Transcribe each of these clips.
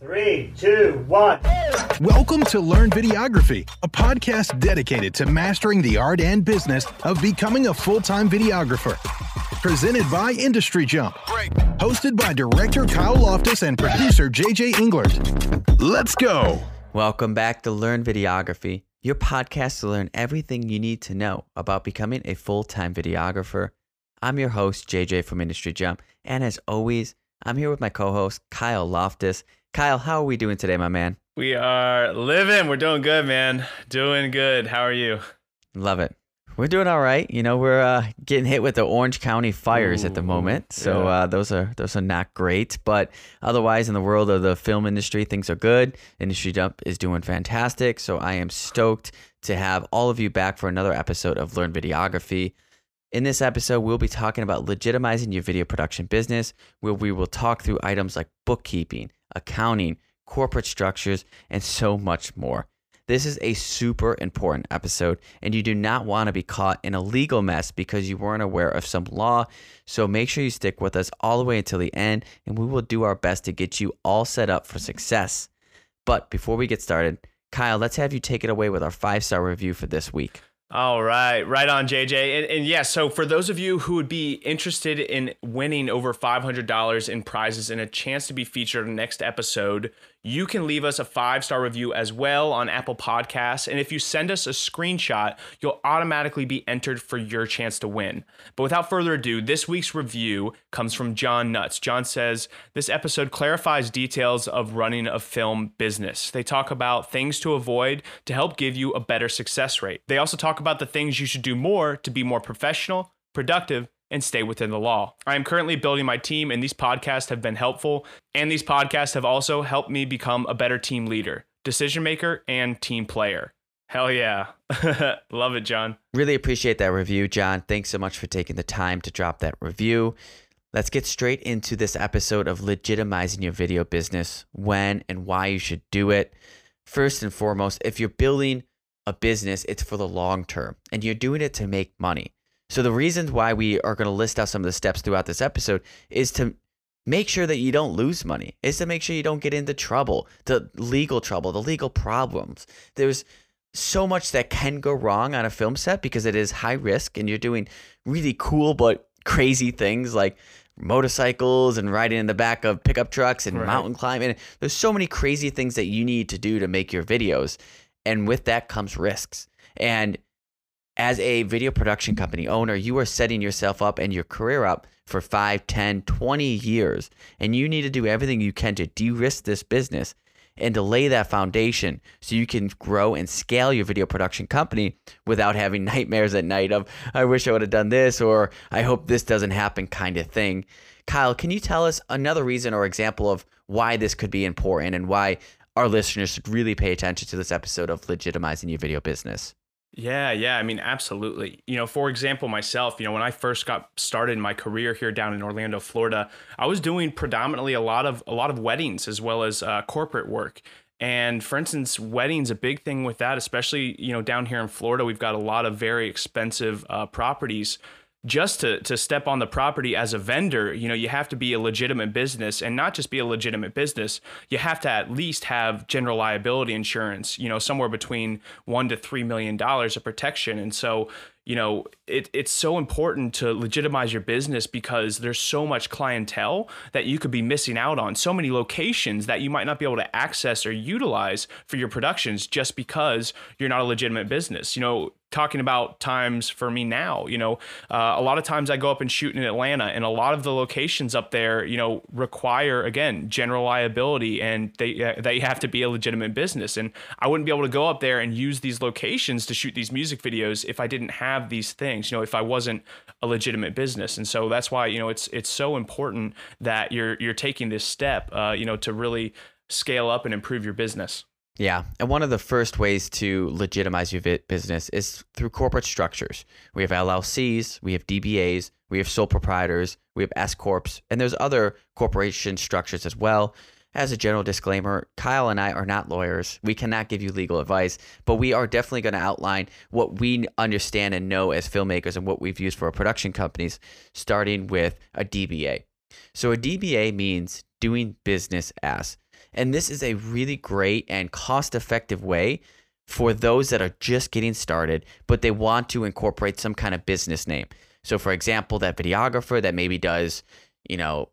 Three, two, one. Welcome to Learn Videography, a podcast dedicated to mastering the art and business of becoming a full time videographer. Presented by Industry Jump. Hosted by director Kyle Loftus and producer JJ Englert. Let's go. Welcome back to Learn Videography, your podcast to learn everything you need to know about becoming a full time videographer. I'm your host, JJ from Industry Jump, and as always, I'm here with my co host, Kyle Loftus. Kyle, how are we doing today, my man? We are living. We're doing good, man. Doing good. How are you? Love it. We're doing all right. You know, we're uh, getting hit with the Orange County fires at the moment, so yeah. uh, those are those are not great. But otherwise, in the world of the film industry, things are good. Industry Jump is doing fantastic. So I am stoked to have all of you back for another episode of Learn Videography. In this episode, we'll be talking about legitimizing your video production business, where we will talk through items like bookkeeping, accounting, corporate structures, and so much more. This is a super important episode, and you do not want to be caught in a legal mess because you weren't aware of some law. So make sure you stick with us all the way until the end, and we will do our best to get you all set up for success. But before we get started, Kyle, let's have you take it away with our five star review for this week. All right, right on, JJ. And, and yeah, so for those of you who would be interested in winning over $500 in prizes and a chance to be featured in next episode, you can leave us a five star review as well on Apple Podcasts. And if you send us a screenshot, you'll automatically be entered for your chance to win. But without further ado, this week's review comes from John Nuts. John says, This episode clarifies details of running a film business. They talk about things to avoid to help give you a better success rate. They also talk about the things you should do more to be more professional, productive, and stay within the law. I am currently building my team, and these podcasts have been helpful. And these podcasts have also helped me become a better team leader, decision maker, and team player. Hell yeah. Love it, John. Really appreciate that review, John. Thanks so much for taking the time to drop that review. Let's get straight into this episode of legitimizing your video business, when and why you should do it. First and foremost, if you're building a business, it's for the long term and you're doing it to make money. So, the reasons why we are going to list out some of the steps throughout this episode is to make sure that you don't lose money, is to make sure you don't get into trouble, the legal trouble, the legal problems. There's so much that can go wrong on a film set because it is high risk and you're doing really cool but crazy things like motorcycles and riding in the back of pickup trucks and Right. mountain climbing. There's so many crazy things that you need to do to make your videos. And with that comes risks. And as a video production company owner, you are setting yourself up and your career up for 5, 10, 20 years. And you need to do everything you can to de risk this business and to lay that foundation so you can grow and scale your video production company without having nightmares at night of, I wish I would have done this or I hope this doesn't happen kind of thing. Kyle, can you tell us another reason or example of why this could be important and why our listeners should really pay attention to this episode of legitimizing your video business? Yeah, yeah. I mean, absolutely. You know, for example, myself, you know, when I first got started in my career here down in Orlando, Florida, I was doing predominantly a lot of a lot of weddings as well as uh, corporate work. And for instance, weddings a big thing with that, especially you know down here in Florida, we've got a lot of very expensive uh, properties. Just to to step on the property as a vendor, you know, you have to be a legitimate business, and not just be a legitimate business. You have to at least have general liability insurance. You know, somewhere between one to three million dollars of protection. And so, you know, it, it's so important to legitimize your business because there's so much clientele that you could be missing out on, so many locations that you might not be able to access or utilize for your productions just because you're not a legitimate business. You know, talking about times for me now, you know, uh, a lot of times I go up and shoot in Atlanta, and a lot of the locations up there, you know, require again general liability, and they uh, they have to be a legitimate business. And I wouldn't be able to go up there and use these locations to shoot these music videos if I didn't have these things. You know, if I wasn't a legitimate business. And so that's why you know it's it's so important that you're you're taking this step, uh, you know, to really scale up and improve your business. Yeah. And one of the first ways to legitimize your business is through corporate structures. We have LLCs, we have DBAs, we have sole proprietors, we have S Corps, and there's other corporation structures as well. As a general disclaimer, Kyle and I are not lawyers. We cannot give you legal advice, but we are definitely going to outline what we understand and know as filmmakers and what we've used for our production companies, starting with a DBA. So a DBA means doing business as. And this is a really great and cost effective way for those that are just getting started, but they want to incorporate some kind of business name. So, for example, that videographer that maybe does, you know,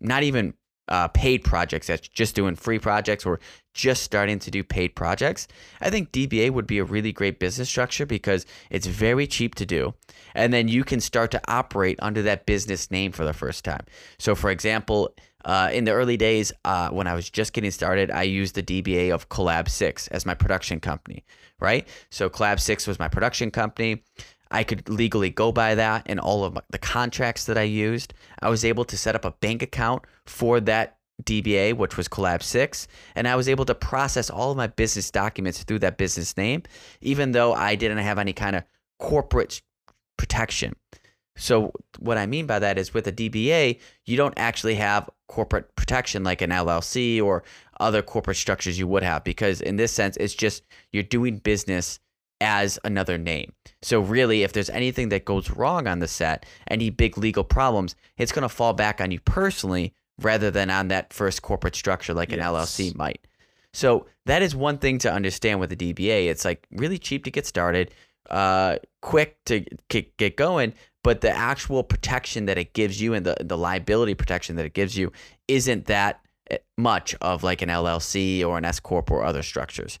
not even uh, paid projects that's just doing free projects or just starting to do paid projects, I think DBA would be a really great business structure because it's very cheap to do. And then you can start to operate under that business name for the first time. So, for example, uh, in the early days, uh, when I was just getting started, I used the DBA of Collab 6 as my production company, right? So, Collab 6 was my production company. I could legally go by that and all of the contracts that I used. I was able to set up a bank account for that DBA, which was Collab 6, and I was able to process all of my business documents through that business name, even though I didn't have any kind of corporate protection. So, what I mean by that is with a DBA, you don't actually have corporate protection like an LLC or other corporate structures you would have, because in this sense, it's just you're doing business as another name. So really, if there's anything that goes wrong on the set, any big legal problems, it's going to fall back on you personally rather than on that first corporate structure like yes. an LLC might. So that is one thing to understand with the DBA. It's like really cheap to get started, uh, quick to get going, but the actual protection that it gives you and the, the liability protection that it gives you isn't that eh, much of like an LLC or an S corp or other structures.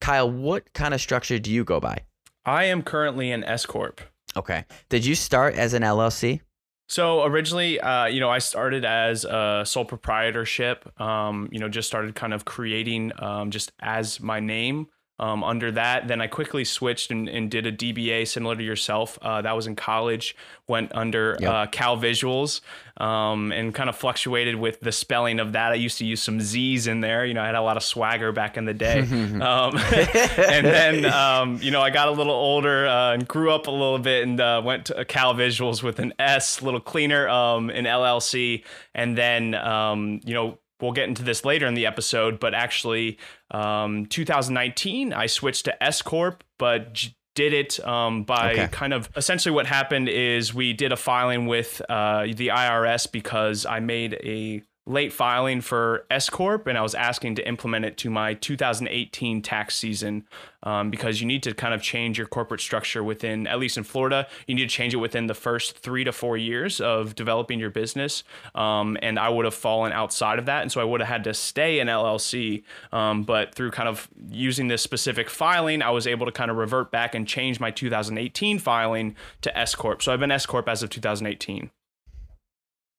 Kyle, what kind of structure do you go by? I am currently an S corp. Okay. Did you start as an LLC? So originally, uh, you know, I started as a sole proprietorship. Um, you know, just started kind of creating um, just as my name um, under that. Then I quickly switched and, and, did a DBA similar to yourself. Uh, that was in college. Went under yep. uh, Cal Visuals um, and kind of fluctuated with the spelling of that. I used to use some Z's in there. You know, I had a lot of swagger back in the day. um, and then, um, you know, I got a little older uh, and grew up a little bit and uh, went to Cal Visuals with an S, a little cleaner, um, an LLC. And then, um, you know, we'll get into this later in the episode, but actually, um, 2019, I switched to S Corp, but j- did it um, by okay. kind of essentially what happened is we did a filing with uh, the IRS because I made a late filing for S Corp, and I was asking to implement it to my 2018 tax season um, because you need to kind of change your corporate structure within, at least in Florida, you need to change it within the first three to four years of developing your business. Um, and I would have fallen outside of that, and so I would have had to stay in LLC. Um, but through kind of using this specific filing, I was able to kind of revert back and change my 2018 filing to S Corp. So I've been S Corp as of 2018.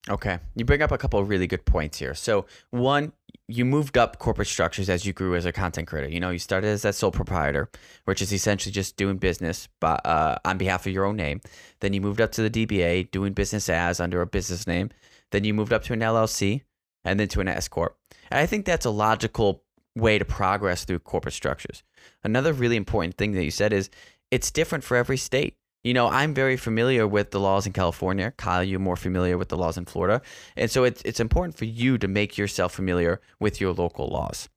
Okay. You bring up a couple of really good points here. So, one, you moved up corporate structures as you grew as a content creator. You know, you started as that sole proprietor, which is essentially just doing business but, uh, on behalf of your own name. Then you moved up to the DBA, doing business as under a business name. Then you moved up to an LLC and then to an S Corp. And I think that's a logical way to progress through corporate structures. Another really important thing that you said is it's different for every state. You know, I'm very familiar with the laws in California. Kyle, you're more familiar with the laws in Florida. And so it's, it's important for you to make yourself familiar with your local laws.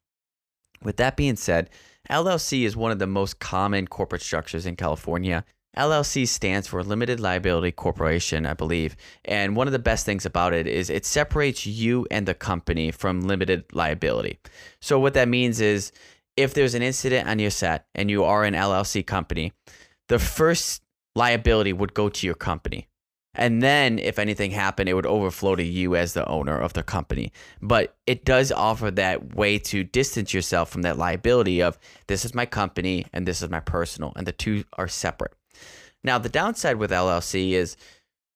With that being said, LLC is one of the most common corporate structures in California. LLC stands for Limited Liability Corporation, I believe. And one of the best things about it is it separates you and the company from limited liability. So, what that means is if there's an incident on your set and you are an LLC company, the first liability would go to your company. And then if anything happened, it would overflow to you as the owner of the company. But it does offer that way to distance yourself from that liability of this is my company and this is my personal, and the two are separate. Now, the downside with LLC is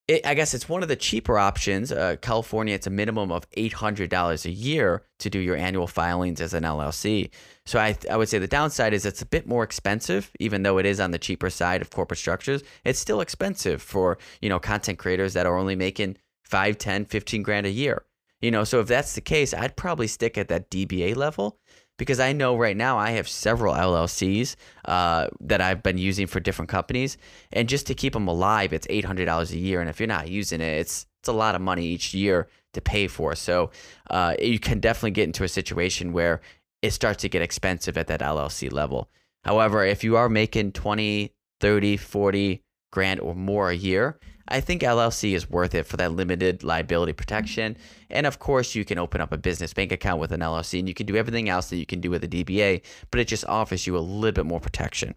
it, I guess it's one of the cheaper options. Uh, California, it's a minimum of $800 a year to do your annual filings as an LLC. So I, I would say the downside is it's a bit more expensive, even though it is on the cheaper side of corporate structures. It's still expensive for, you know, content creators that are only making 5, 10, 15 grand a year. You know, so if that's the case, I'd probably stick at that DBA level because I know right now I have several LLCs uh, that I've been using for different companies, and just to keep them alive, it's eight hundred dollars a year, and if you're not using it, it's it's a lot of money each year to pay for. So uh, you can definitely get into a situation where it starts to get expensive at that LLC level. However, if you are making 20, 30, 40 grand or more a year, I think LLC is worth it for that limited liability protection. And of course, you can open up a business bank account with an LLC and you can do everything else that you can do with a DBA, but it just offers you a little bit more protection.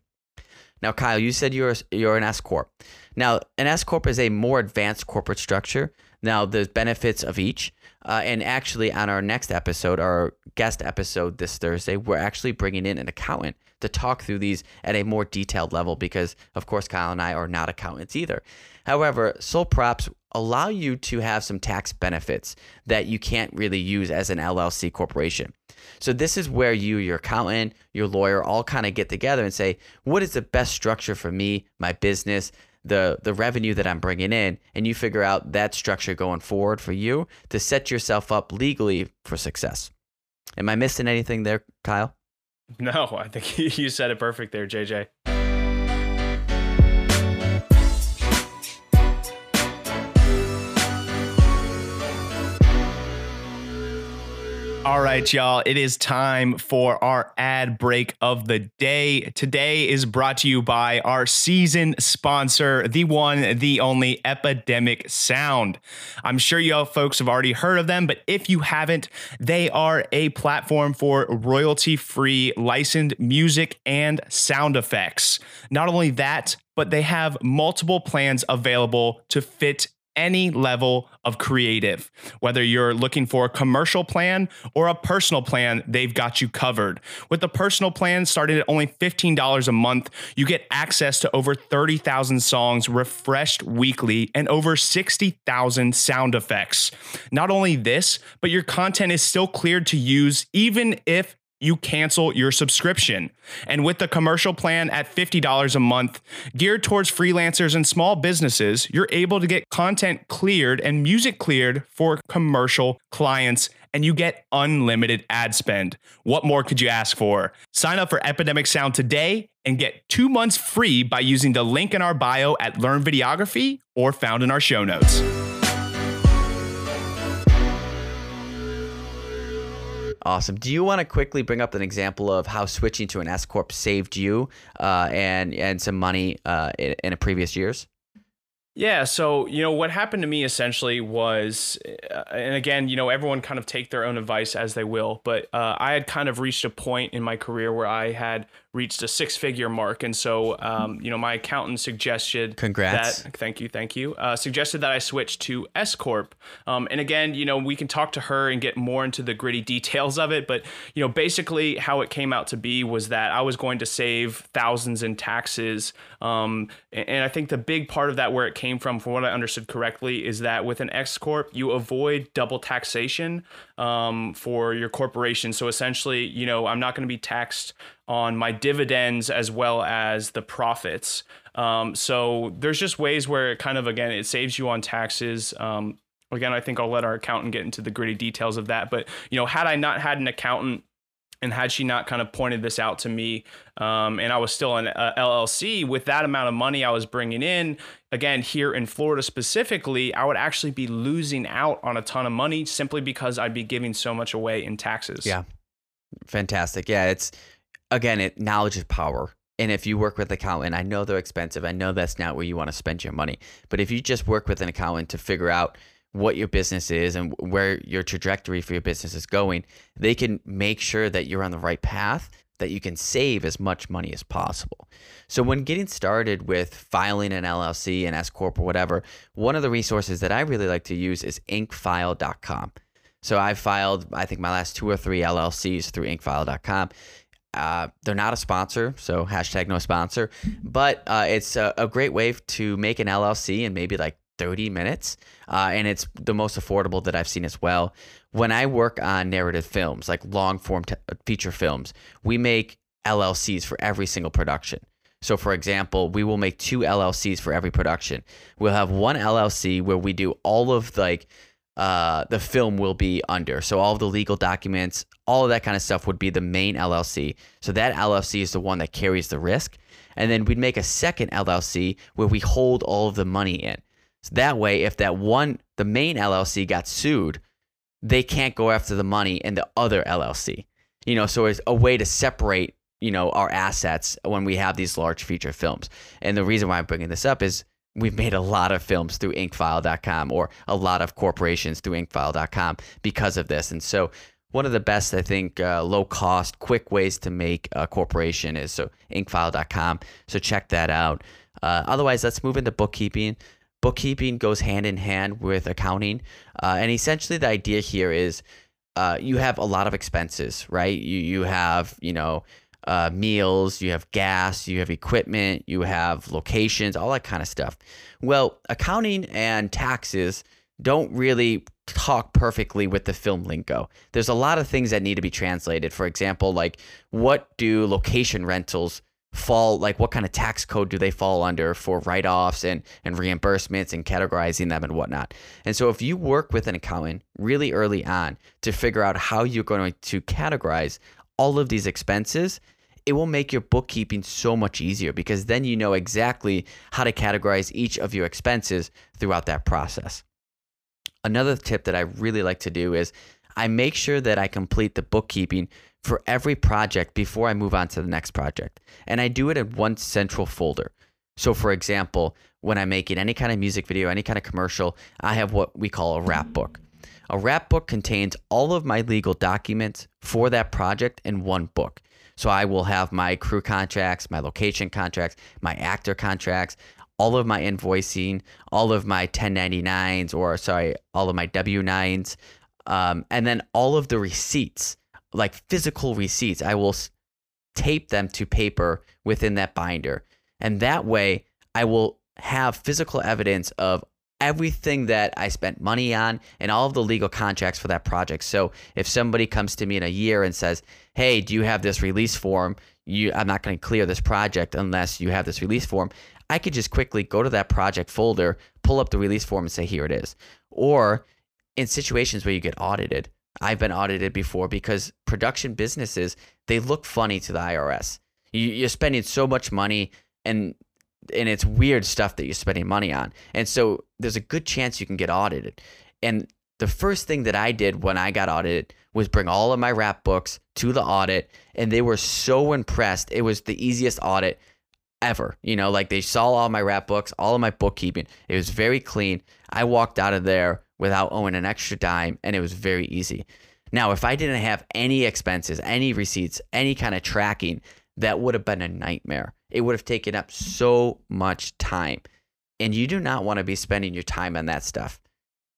Now, Kyle, you said you're you're an S corp. Now, an S corp is a more advanced corporate structure. Now, the benefits of each. Uh, and actually, on our next episode, our guest episode this Thursday, we're actually bringing in an accountant to talk through these at a more detailed level because, of course, Kyle and I are not accountants either. However, sole props allow you to have some tax benefits that you can't really use as an LLC corporation. So this is where you, your accountant, your lawyer all kind of get together and say, what is the best structure for me, my business, the the revenue that I'm bringing in, and you figure out that structure going forward for you to set yourself up legally for success. Am I missing anything there, Kyle? No, I think you said it perfect there, JJ. All right, y'all. It is time for our ad break of the day. Today is brought to you by our season sponsor, the one, the only Epidemic Sound. I'm sure y'all folks have already heard of them, but if you haven't, they are a platform for royalty free licensed music and sound effects. Not only that, but they have multiple plans available to fit any level of creative. Whether you're looking for a commercial plan or a personal plan, they've got you covered. With the personal plan starting at only $15 a month, you get access to over 30,000 songs refreshed weekly and over 60,000 sound effects. Not only this, but your content is still cleared to use even if you cancel your subscription. And with the commercial plan at $50 a month, geared towards freelancers and small businesses, you're able to get content cleared and music cleared for commercial clients and you get unlimited ad spend. What more could you ask for? Sign up for Epidemic Sound today and get two months free by using the link in our bio at Learn Videography or found in our show notes. Awesome. Do you want to quickly bring up an example of how switching to an S corp saved you uh, and and some money uh, in, in previous years? Yeah, so you know what happened to me essentially was, uh, and again, you know, everyone kind of take their own advice as they will, but uh, I had kind of reached a point in my career where I had reached a six figure mark. And so, um, you know, my accountant suggested Congrats. that, thank you, thank you, uh, suggested that I switch to S Corp. Um, and again, you know, we can talk to her and get more into the gritty details of it. But, you know, basically how it came out to be was that I was going to save thousands in taxes. Um, and I think the big part of that, where it came from, from what I understood correctly, is that with an S Corp, you avoid double taxation um, for your corporation. So essentially, you know, I'm not going to be taxed on my dividends as well as the profits. Um, so there's just ways where it kind of again it saves you on taxes. Um, again, I think I'll let our accountant get into the gritty details of that. But you know, had I not had an accountant and had she not kind of pointed this out to me um, and i was still an uh, llc with that amount of money i was bringing in again here in florida specifically i would actually be losing out on a ton of money simply because i'd be giving so much away in taxes yeah fantastic yeah it's again, it knowledge is power. And if you work with an accountant, I know they're expensive. I know that's not where you want to spend your money. But if you just work with an accountant to figure out what your business is and where your trajectory for your business is going, they can make sure that you're on the right path, that you can save as much money as possible. So when getting started with filing an LLC, an S corp or whatever, one of the resources that I really like to use is incfile.com. So I've filed, I think, my last two or three LLCs through incfile.com. Uh, they're not a sponsor, so hashtag no sponsor, but uh, it's a, a, great way to make an LLC in maybe like 30 minutes. Uh, and it's the most affordable that I've seen as well. When I work on narrative films, like long form t- feature films, we make LLCs for every single production. So, for example, we will make two LLCs for every production. We'll have one LLC where we do all of like uh, the film will be under. So all of the legal documents, all of that kind of stuff would be the main LLC. So that LLC is the one that carries the risk. And then we'd make a second LLC where we hold all of the money in. So that way, if that one, the main LLC got sued, they can't go after the money in the other LLC. You know, so it's a way to separate, you know, our assets when we have these large feature films. And the reason why I'm bringing this up is we've made a lot of films through incfile.com or a lot of corporations through incfile.com because of this. And so one of the best, I think, uh, low cost, quick ways to make a corporation is so incfile.com. So check that out. Uh, otherwise, let's move into bookkeeping. Bookkeeping goes hand in hand with accounting. Uh, and essentially, the idea here is uh, you have a lot of expenses, right? You, you have, you know, uh, meals, you have gas, you have equipment, you have locations, all that kind of stuff. Well, accounting and taxes don't really talk perfectly with the film lingo. There's a lot of things that need to be translated. For example, like what do location rentals fall like what kind of tax code do they fall under for write-offs and, and reimbursements and categorizing them and whatnot? And so if you work with an accountant really early on to figure out how you're going to categorize all of these expenses it will make your bookkeeping so much easier because then you know exactly how to categorize each of your expenses throughout that process. Another tip that I really like to do is I make sure that I complete the bookkeeping for every project before I move on to the next project. And I do it in one central folder. So, for example, when I'm making any kind of music video, any kind of commercial, I have what we call a wrap book. A wrap book contains all of my legal documents for that project in one book. So I will have my crew contracts, my location contracts, my actor contracts, all of my invoicing, all of my 1099s, or sorry, all of my W 9s, um, and then all of the receipts, like physical receipts. I will tape them to paper within that binder. And that way, I will have physical evidence of everything that I spent money on and all of the legal contracts for that project. So if somebody comes to me in a year and says, "Hey, do you have this release form?" You, I'm not going to clear this project unless you have this release form. I could just quickly go to that project folder, pull up the release form, and say, here it is. Or in situations where you get audited, I've been audited before because production businesses, they look funny to the IRS. You're spending so much money and and it's weird stuff that you're spending money on. And so there's a good chance you can get audited. And the first thing that I did when I got audited was bring all of my wrap books to the audit and they were so impressed. It was the easiest audit ever. You know, like they saw all my wrap books, all of my bookkeeping. It was very clean. I walked out of there without owing an extra dime, and it was very easy. Now, if I didn't have any expenses, any receipts, any kind of tracking, that would have been a nightmare. It would have taken up so much time. And you do not want to be spending your time on that stuff.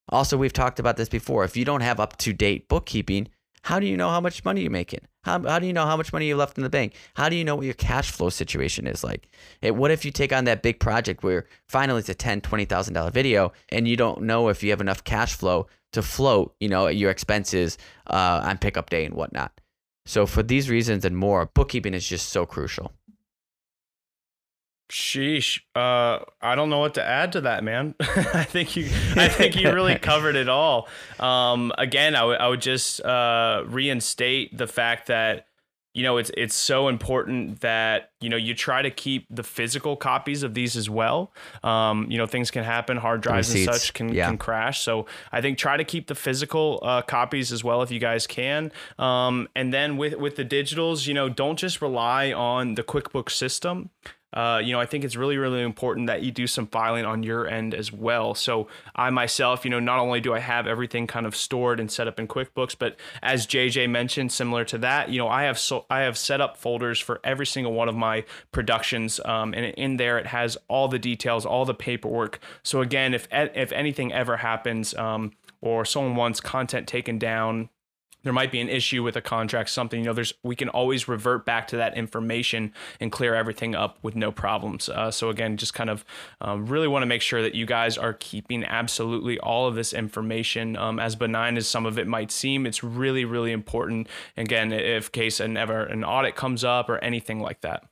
Also, we've talked about this before. If you don't have up to date bookkeeping, how do you know how much money you're making? How, how do you know how much money you left in the bank? How do you know what your cash flow situation is like? What if you take on that big project where finally it's a ten, twenty thousand dollar video and you don't know if you have enough cash flow to float, you know, your expenses uh, on pickup day and whatnot. So for these reasons and more, bookkeeping is just so crucial. Sheesh. Uh, I don't know what to add to that, man. I think you, I think you really covered it all. Um, again, I, w- I would just uh, reinstate the fact that you know it's it's so important that you know you try to keep the physical copies of these as well. Um, you know things can happen, hard drives and such can yeah. can crash. So I think try to keep the physical uh, copies as well if you guys can. Um, and then with with the digitals, you know, don't just rely on the QuickBooks system uh, you know, I think it's really, really important that you do some filing on your end as well. So I myself, you know, not only do I have everything kind of stored and set up in QuickBooks, but as JJ mentioned, similar to that, you know, I have so I have set up folders for every single one of my productions, um, and in there it has all the details, all the paperwork. So again, if if anything ever happens, um, or someone wants content taken down there might be an issue with a contract, something, you know, there's, we can always revert back to that information and clear everything up with no problems. Uh, so again, just kind of um, really want to make sure that you guys are keeping absolutely all of this information um, as benign as some of it might seem. It's really, really important. Again, if case and ever an audit comes up or anything like that.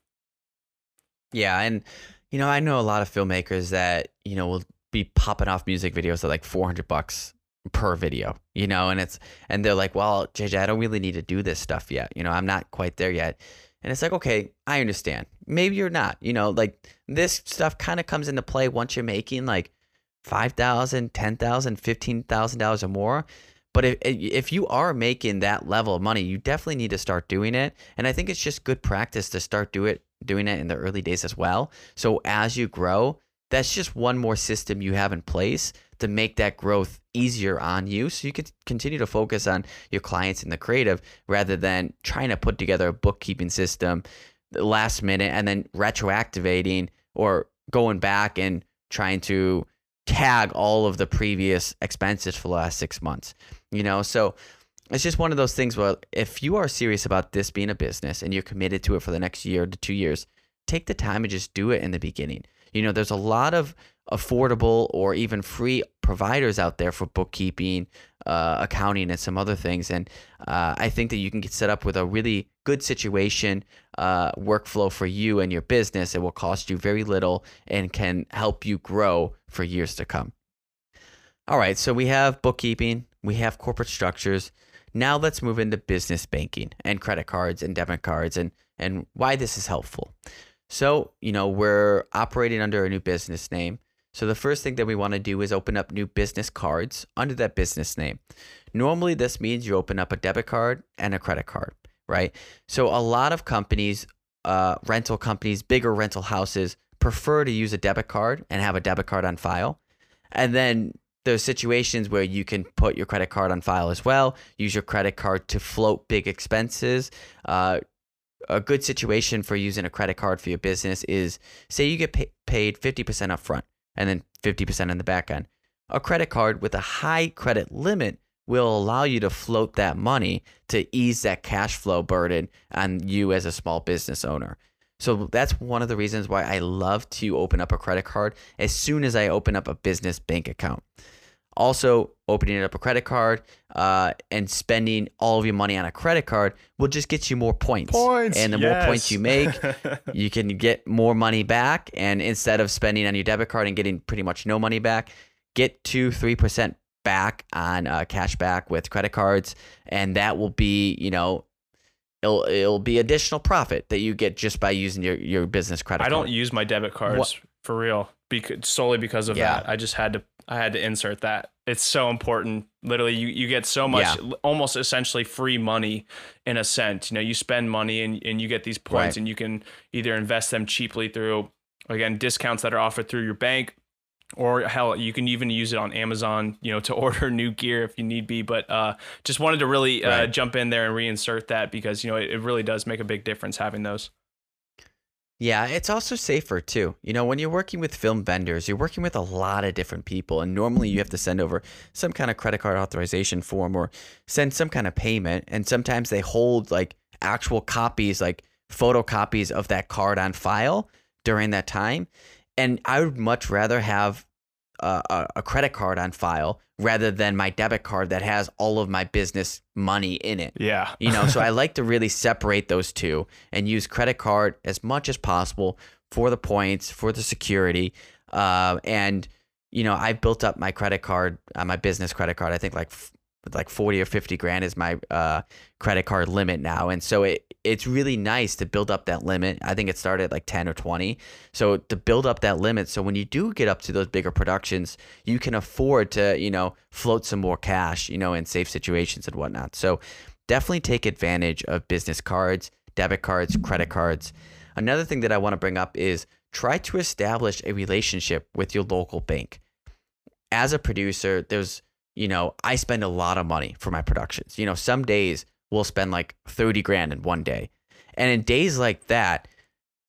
Yeah. And, you know, I know a lot of filmmakers that, you know, will be popping off music videos at like 400 bucks per video, you know, and it's and they're like, "Well, JJ, I don't really need to do this stuff yet. You know, I'm not quite there yet." And it's like, "Okay, I understand. Maybe you're not. You know, like this stuff kind of comes into play once you're making like $5,000, $10,000, $15,000 or more. But if if you are making that level of money, you definitely need to start doing it. And I think it's just good practice to start do it doing it in the early days as well. So as you grow, that's just one more system you have in place to make that growth easier on you so you can continue to focus on your clients and the creative rather than trying to put together a bookkeeping system last minute and then retroactivating or going back and trying to tag all of the previous expenses for the last six months. You know, so it's just one of those things where if you are serious about this being a business and you're committed to it for the next year to two years, take the time and just do it in the beginning. You know, there's a lot of affordable or even free providers out there for bookkeeping, uh, accounting, and some other things. And uh, I think that you can get set up with a really good situation uh, workflow for you and your business. It will cost you very little and can help you grow for years to come. All right, so we have bookkeeping, we have corporate structures. Now let's move into business banking and credit cards and debit cards and and why this is helpful. So, you know, we're operating under a new business name. So, the first thing that we want to do is open up new business cards under that business name. Normally, this means you open up a debit card and a credit card, right? So, a lot of companies, uh, rental companies, bigger rental houses prefer to use a debit card and have a debit card on file. And then there's situations where you can put your credit card on file as well, use your credit card to float big expenses, uh, a good situation for using a credit card for your business is say you get pay- paid 50% up front and then 50% in the back end. A credit card with a high credit limit will allow you to float that money to ease that cash flow burden on you as a small business owner. So that's one of the reasons why I love to open up a credit card as soon as I open up a business bank account. Also, opening up a credit card uh, and spending all of your money on a credit card will just get you more points. Points, And the yes. more points you make, you can get more money back. And instead of spending on your debit card and getting pretty much no money back, get two, three percent back on uh, cash back with credit cards, and that will be, you know, it'll it'll be additional profit that you get just by using your your business credit card. I card. don't use my debit cards What- for real because solely because of Yeah. that. I just had to I had to insert that. It's so important. Literally, you, you get so much, Yeah. almost essentially free money in a sense. You know, you spend money and, and you get these points, Right. and you can either invest them cheaply through again discounts that are offered through your bank, or hell, you can even use it on Amazon. You know, to order new gear if you need be. But uh, just wanted to really uh, Right. jump in there and reinsert that because you know it, it really does make a big difference having those. Yeah, it's also safer too. You know, when you're working with film vendors, you're working with a lot of different people, and normally you have to send over some kind of credit card authorization form or send some kind of payment. And sometimes they hold like actual copies, like photocopies of that card on file during that time. And I would much rather have a, a, credit card on file rather than my debit card that has all of my business money in it. Yeah, you know so i like to really separate those two and use credit card as much as possible for the points for the security uh, and you know I've built up my credit card uh, my business credit card i think like f- like 40 or 50 grand is my uh, credit card limit now. And so it it's really nice to build up that limit. I think it started at like 10 or 20 so to build up that limit so when you do get up to those bigger productions you can afford to you know float some more cash you know in safe situations and whatnot. So definitely take advantage of business cards debit cards credit cards. Another thing that i want to bring up is try to establish a relationship with your local bank. As a producer there's you know i spend a lot of money for my productions. You know some days we'll spend like 30 grand in one day. And in days like that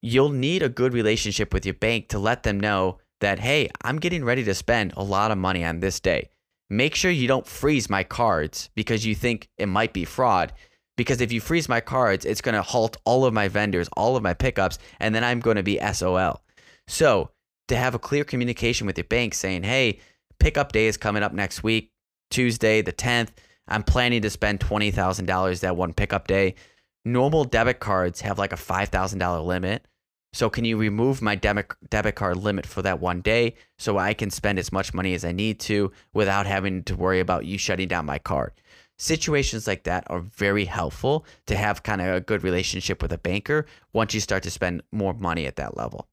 you'll need a good relationship with your bank to let them know that hey i'm getting ready to spend a lot of money on this day. Make sure you don't freeze my cards because you think it might be fraud because if you freeze my cards it's going to halt all of my vendors all of my pickups and then i'm going to be sol so to have a clear communication with your bank saying hey pickup day is coming up next week tuesday the 10th i'm planning to spend $20000 that one pickup day normal debit cards have like a $5000 limit so can you remove my debit debit card limit for that one day so I can spend as much money as I need to without having to worry about you shutting down my card? Situations like that are very helpful to have kind of a good relationship with a banker once you start to spend more money at that level.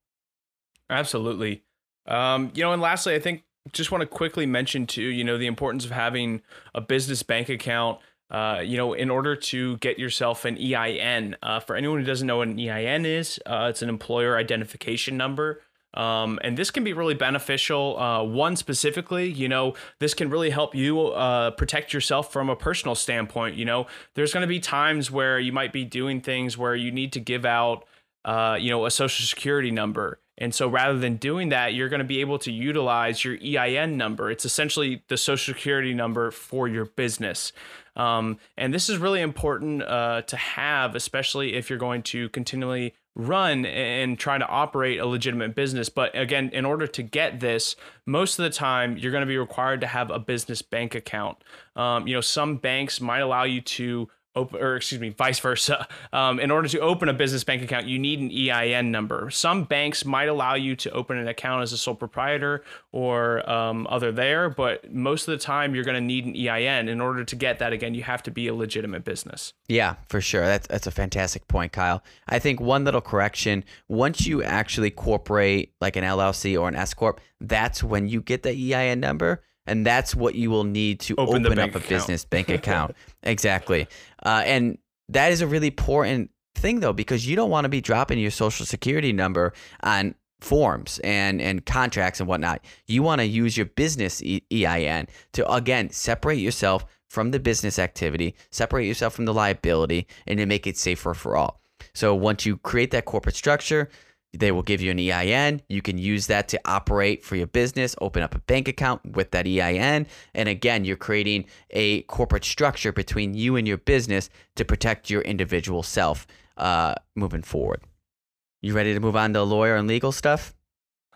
Absolutely. Um, you know, and lastly, I think just want to quickly mention too, you know, the importance of having a business bank account. Uh, you know, in order to get yourself an EIN. Uh, for anyone who doesn't know what an EIN is, uh, it's an employer identification number. Um, and this can be really beneficial. Uh, one specifically, you know, this can really help you uh, protect yourself from a personal standpoint. You know, there's going to be times where you might be doing things where you need to give out, uh, you know, a social security number. And so rather than doing that, you're going to be able to utilize your EIN number. It's essentially the social security number for your business. Um, and this is really important uh, to have, especially if you're going to continually run and try to operate a legitimate business. But again, in order to get this, most of the time you're going to be required to have a business bank account. Um, you know, some banks might allow you to open, or excuse me, vice versa. Um, in order to open a business bank account, you need an EIN number. Some banks might allow you to open an account as a sole proprietor or um, other there, but most of the time you're going to need an EIN. In order to get that, again, you have to be a legitimate business. Yeah, for sure. That's that's a fantastic point, Kyle. I think one little correction: once you actually corporate like an LLC or an S corp, that's when you get the EIN number and that's what you will need to open, open up a account. business bank account. exactly, uh, and that is a really important thing though because you don't want to be dropping your social security number on forms and and contracts and whatnot. You want to use your business EIN to again separate yourself from the business activity, separate yourself from the liability, and to make it safer for all. So once you create that corporate structure, they will give you an EIN. You can use that to operate for your business, open up a bank account with that EIN. And again, you're creating a corporate structure between you and your business to protect your individual self uh, moving forward. You ready to move on to lawyer and legal stuff?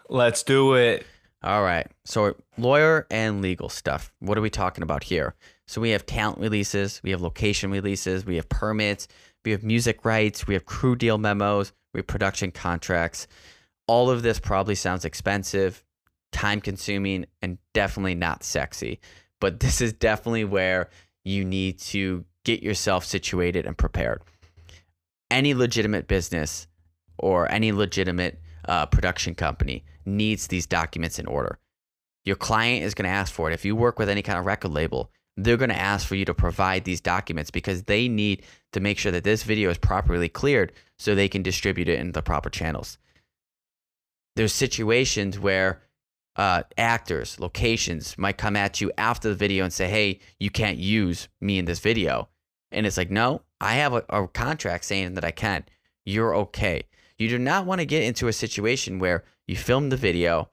Let's do it. All right. So, lawyer and legal stuff. What are we talking about here? So, we have talent releases, we have location releases, we have permits, we have music rights, we have crew deal memos, we have production contracts. All of this probably sounds expensive, time consuming, and definitely not sexy. But this is definitely where you need to get yourself situated and prepared. Any legitimate business or any legitimate uh, production company needs these documents in order. Your client is going to ask for it. If you work with any kind of record label, they're going to ask for you to provide these documents because they need to make sure that this video is properly cleared so they can distribute it in the proper channels. There's situations where uh, actors, locations might come at you after the video and say, hey, you can't use me in this video. And it's like, no, I have a, a contract saying that I can. You're okay. You do not want to get into a situation where you film the video.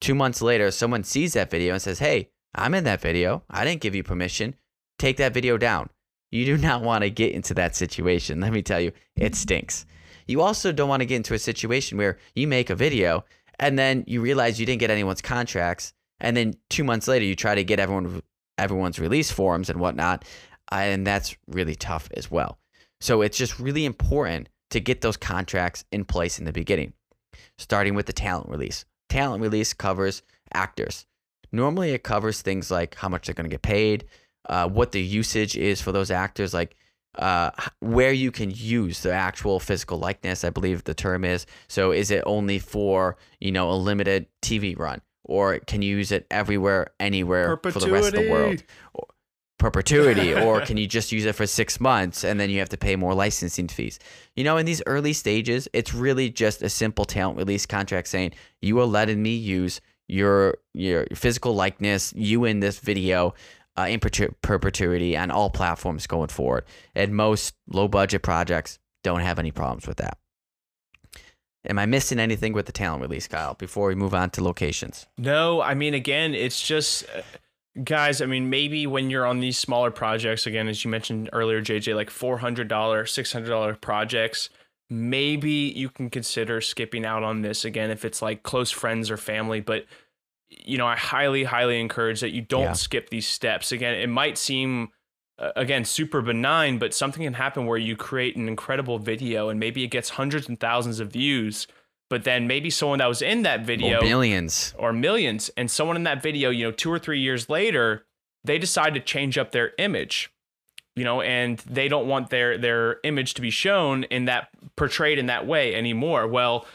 Two months later, someone sees that video and says, hey, I'm in that video. I didn't give you permission. Take that video down. You do not want to get into that situation. Let me tell you, it stinks. You also don't want to get into a situation where you make a video and then you realize you didn't get anyone's contracts. And then two months later, you try to get everyone everyone's release forms and whatnot. And that's really tough as well. So it's just really important to get those contracts in place in the beginning, starting with the talent release. Talent release covers actors. Normally, it covers things like how much they're going to get paid, uh, what the usage is for those actors, like uh, where you can use the actual physical likeness. I believe the term is. So, is it only for you know a limited TV run, or can you use it everywhere, anywhere for the rest of the world? Or, perpetuity or can you just use it for six months and then you have to pay more licensing fees you know in these early stages it's really just a simple talent release contract saying you are letting me use your your physical likeness, you in this video, uh, in perpetuity on all platforms going forward. And most low budget projects don't have any problems with that. Am I missing anything with the talent release, Kyle, before we move on to locations? No, I mean, again, it's just, uh, guys, I mean, maybe when you're on these smaller projects, again, as you mentioned earlier, JJ, like $400, $600 projects, maybe you can consider skipping out on this again if it's like close friends or family but you know i highly highly encourage that you don't yeah. skip these steps. Again it might seem uh, again super benign but something can happen where you create an incredible video and maybe it gets hundreds and thousands of views but then maybe someone that was in that video or millions. or millions and someone in that video you know 2 or 3 years later they decide to change up their image you know, and they don't want their their image to be shown in that portrayed in that way anymore. Well,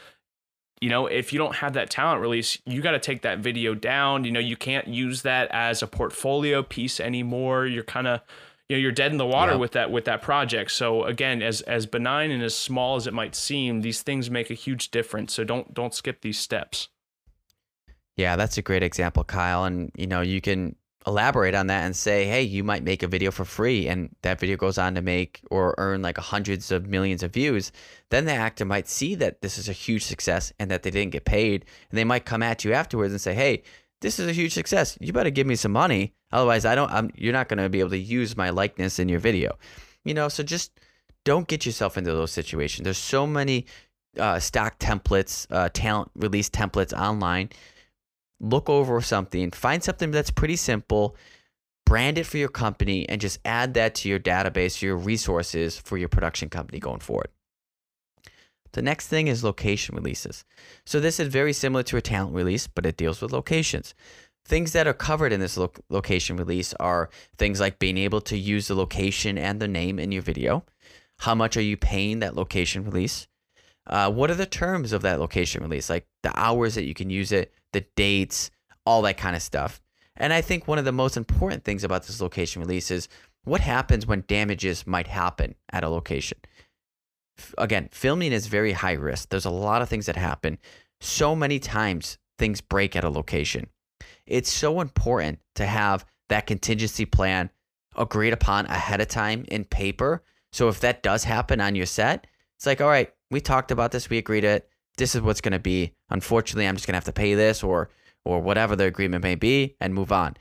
you know, if you don't have that talent release, you got to take that video down. You know, you can't use that as a portfolio piece anymore. You're kind of you know you're dead in the water Yep. with that with that project. So again, as as benign and as small as it might seem, these things make a huge difference. So don't don't skip these steps. Yeah, that's a great example, Kyle. And you know, you can elaborate on that and say, hey, you might make a video for free, and that video goes on to make or earn like hundreds of millions of views. Then the actor might see that this is a huge success and that they didn't get paid, and they might come at you afterwards and say, hey, this is a huge success. You better give me some money, otherwise, I don't. I'm, you're not going to be able to use my likeness in your video. You know, so just don't get yourself into those situations. There's so many uh, stock templates, uh, talent release templates online look over something, find something that's pretty simple, brand it for your company, and just add that to your database, your resources for your production company going forward. The next thing is location releases. So this is very similar to a talent release, but it deals with locations. Things that are covered in this lo- location release are things like being able to use the location and the name in your video. How much are you paying that location release? Uh, what are the terms of that location release? Like the hours that you can use it, the dates, all that kind of stuff. And I think one of the most important things about this location release is what happens when damages might happen at a location. Again, filming is very high risk. There's a lot of things that happen. So many times things break at a location. It's so important to have that contingency plan agreed upon ahead of time in paper. So if that does happen on your set, it's like, all right, we talked about this, we agreed it. This is what's going to be. Unfortunately, I'm just going to have to pay this or or whatever the agreement may be and move on.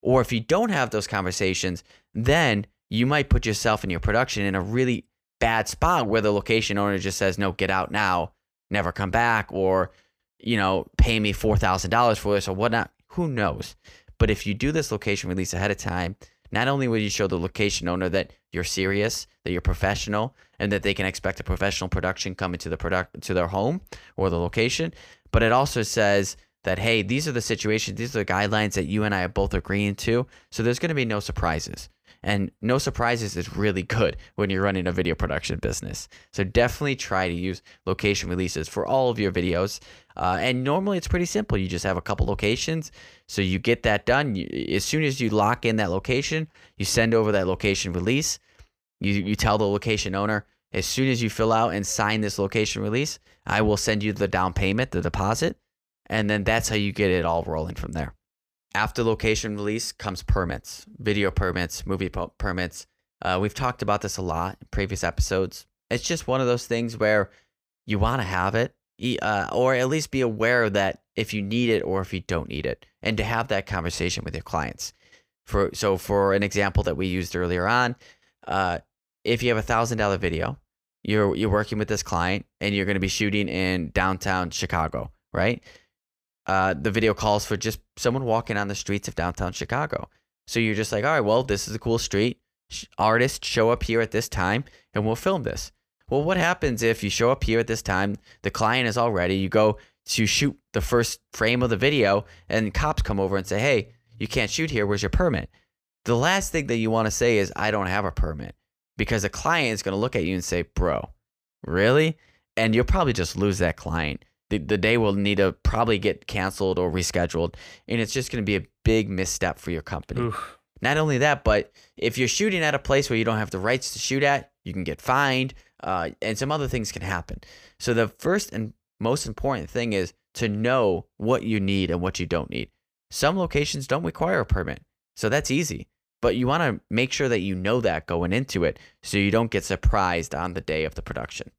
Or if you don't have those conversations, then you might put yourself and your production in a really bad spot where the location owner just says, "No, get out now, never come back," or you know, pay me four thousand dollars for this or whatnot. Who knows? But if you do this location release ahead of time, not only will you show the location owner that you're serious, that you're professional, and that they can expect a professional production coming to the product to their home or the location, but it also says that hey, these are the situations, these are the guidelines that you and I are both agreeing to. So there's going to be no surprises. And no surprises is really good when you're running a video production business. So definitely try to use location releases for all of your videos. Uh, and normally it's pretty simple. You just have a couple locations. So you get that done. You, as soon as you lock in that location, you send over that location release. You, you tell the location owner, as soon as you fill out and sign this location release, I will send you the down payment, the deposit. And then that's how you get it all rolling from there. After location release comes permits, video permits, movie po- permits. Uh, we've talked about this a lot in previous episodes. It's just one of those things where you want to have it, uh, or at least be aware of that if you need it or if you don't need it, and to have that conversation with your clients. For so, for an example that we used earlier on, uh, if you have a thousand dollar video, you're you're working with this client and you're going to be shooting in downtown Chicago, right? Uh, the video calls for just someone walking on the streets of downtown Chicago. So you're just like, all right, well, this is a cool street. Artists show up here at this time and we'll film this. Well, what happens if you show up here at this time? The client is all ready. You go to shoot the first frame of the video, and cops come over and say, hey, you can't shoot here. Where's your permit? The last thing that you want to say is, I don't have a permit because the client is going to look at you and say, bro, really? And you'll probably just lose that client the, the day will need to probably get canceled or rescheduled and it's just going to be a big misstep for your company Oof. not only that but if you're shooting at a place where you don't have the rights to shoot at you can get fined uh, and some other things can happen so the first and most important thing is to know what you need and what you don't need some locations don't require a permit so that's easy but you want to make sure that you know that going into it so you don't get surprised on the day of the production